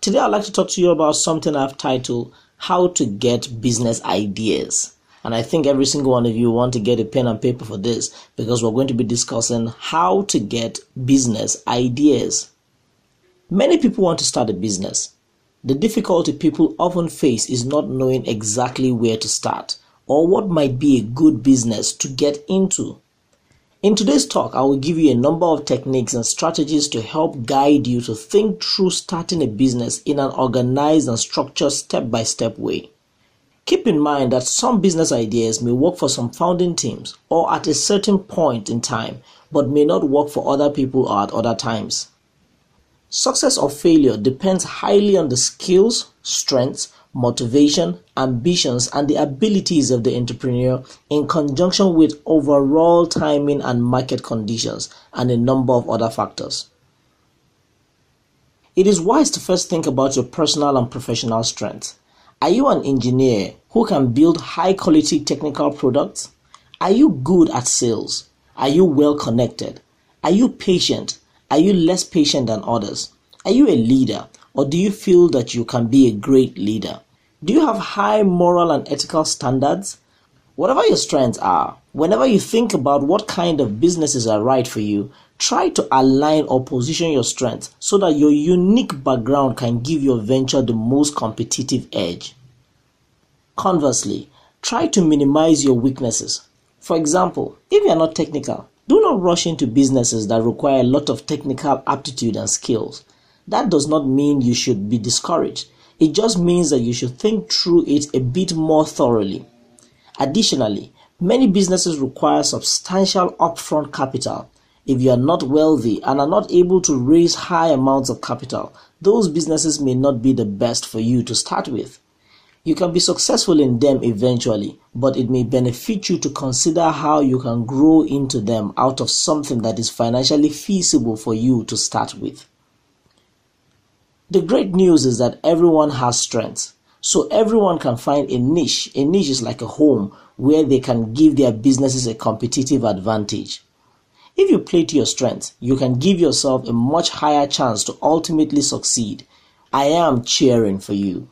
Today, I'd like to talk to you about something I've titled How to Get Business Ideas. And I think every single one of you want to get a pen and paper for this because we're going to be discussing how to get business ideas. Many people want to start a business. The difficulty people often face is not knowing exactly where to start or what might be a good business to get into. In today's talk, I will give you a number of techniques and strategies to help guide you to think through starting a business in an organized and structured step by step way. Keep in mind that some business ideas may work for some founding teams or at a certain point in time, but may not work for other people or at other times. Success or failure depends highly on the skills, strengths, motivation, ambitions, and the abilities of the entrepreneur in conjunction with overall timing and market conditions and a number of other factors. It is wise to first think about your personal and professional strengths. Are you an engineer who can build high quality technical products? Are you good at sales? Are you well connected? Are you patient? Are you less patient than others? Are you a leader or do you feel that you can be a great leader? Do you have high moral and ethical standards? Whatever your strengths are, whenever you think about what kind of businesses are right for you, try to align or position your strengths so that your unique background can give your venture the most competitive edge. Conversely, try to minimize your weaknesses. For example, if you are not technical, do not rush into businesses that require a lot of technical aptitude and skills. That does not mean you should be discouraged. It just means that you should think through it a bit more thoroughly. Additionally, many businesses require substantial upfront capital. If you are not wealthy and are not able to raise high amounts of capital, those businesses may not be the best for you to start with. You can be successful in them eventually, but it may benefit you to consider how you can grow into them out of something that is financially feasible for you to start with. The great news is that everyone has strengths. So everyone can find a niche. A niche is like a home where they can give their businesses a competitive advantage. If you play to your strengths, you can give yourself a much higher chance to ultimately succeed. I am cheering for you.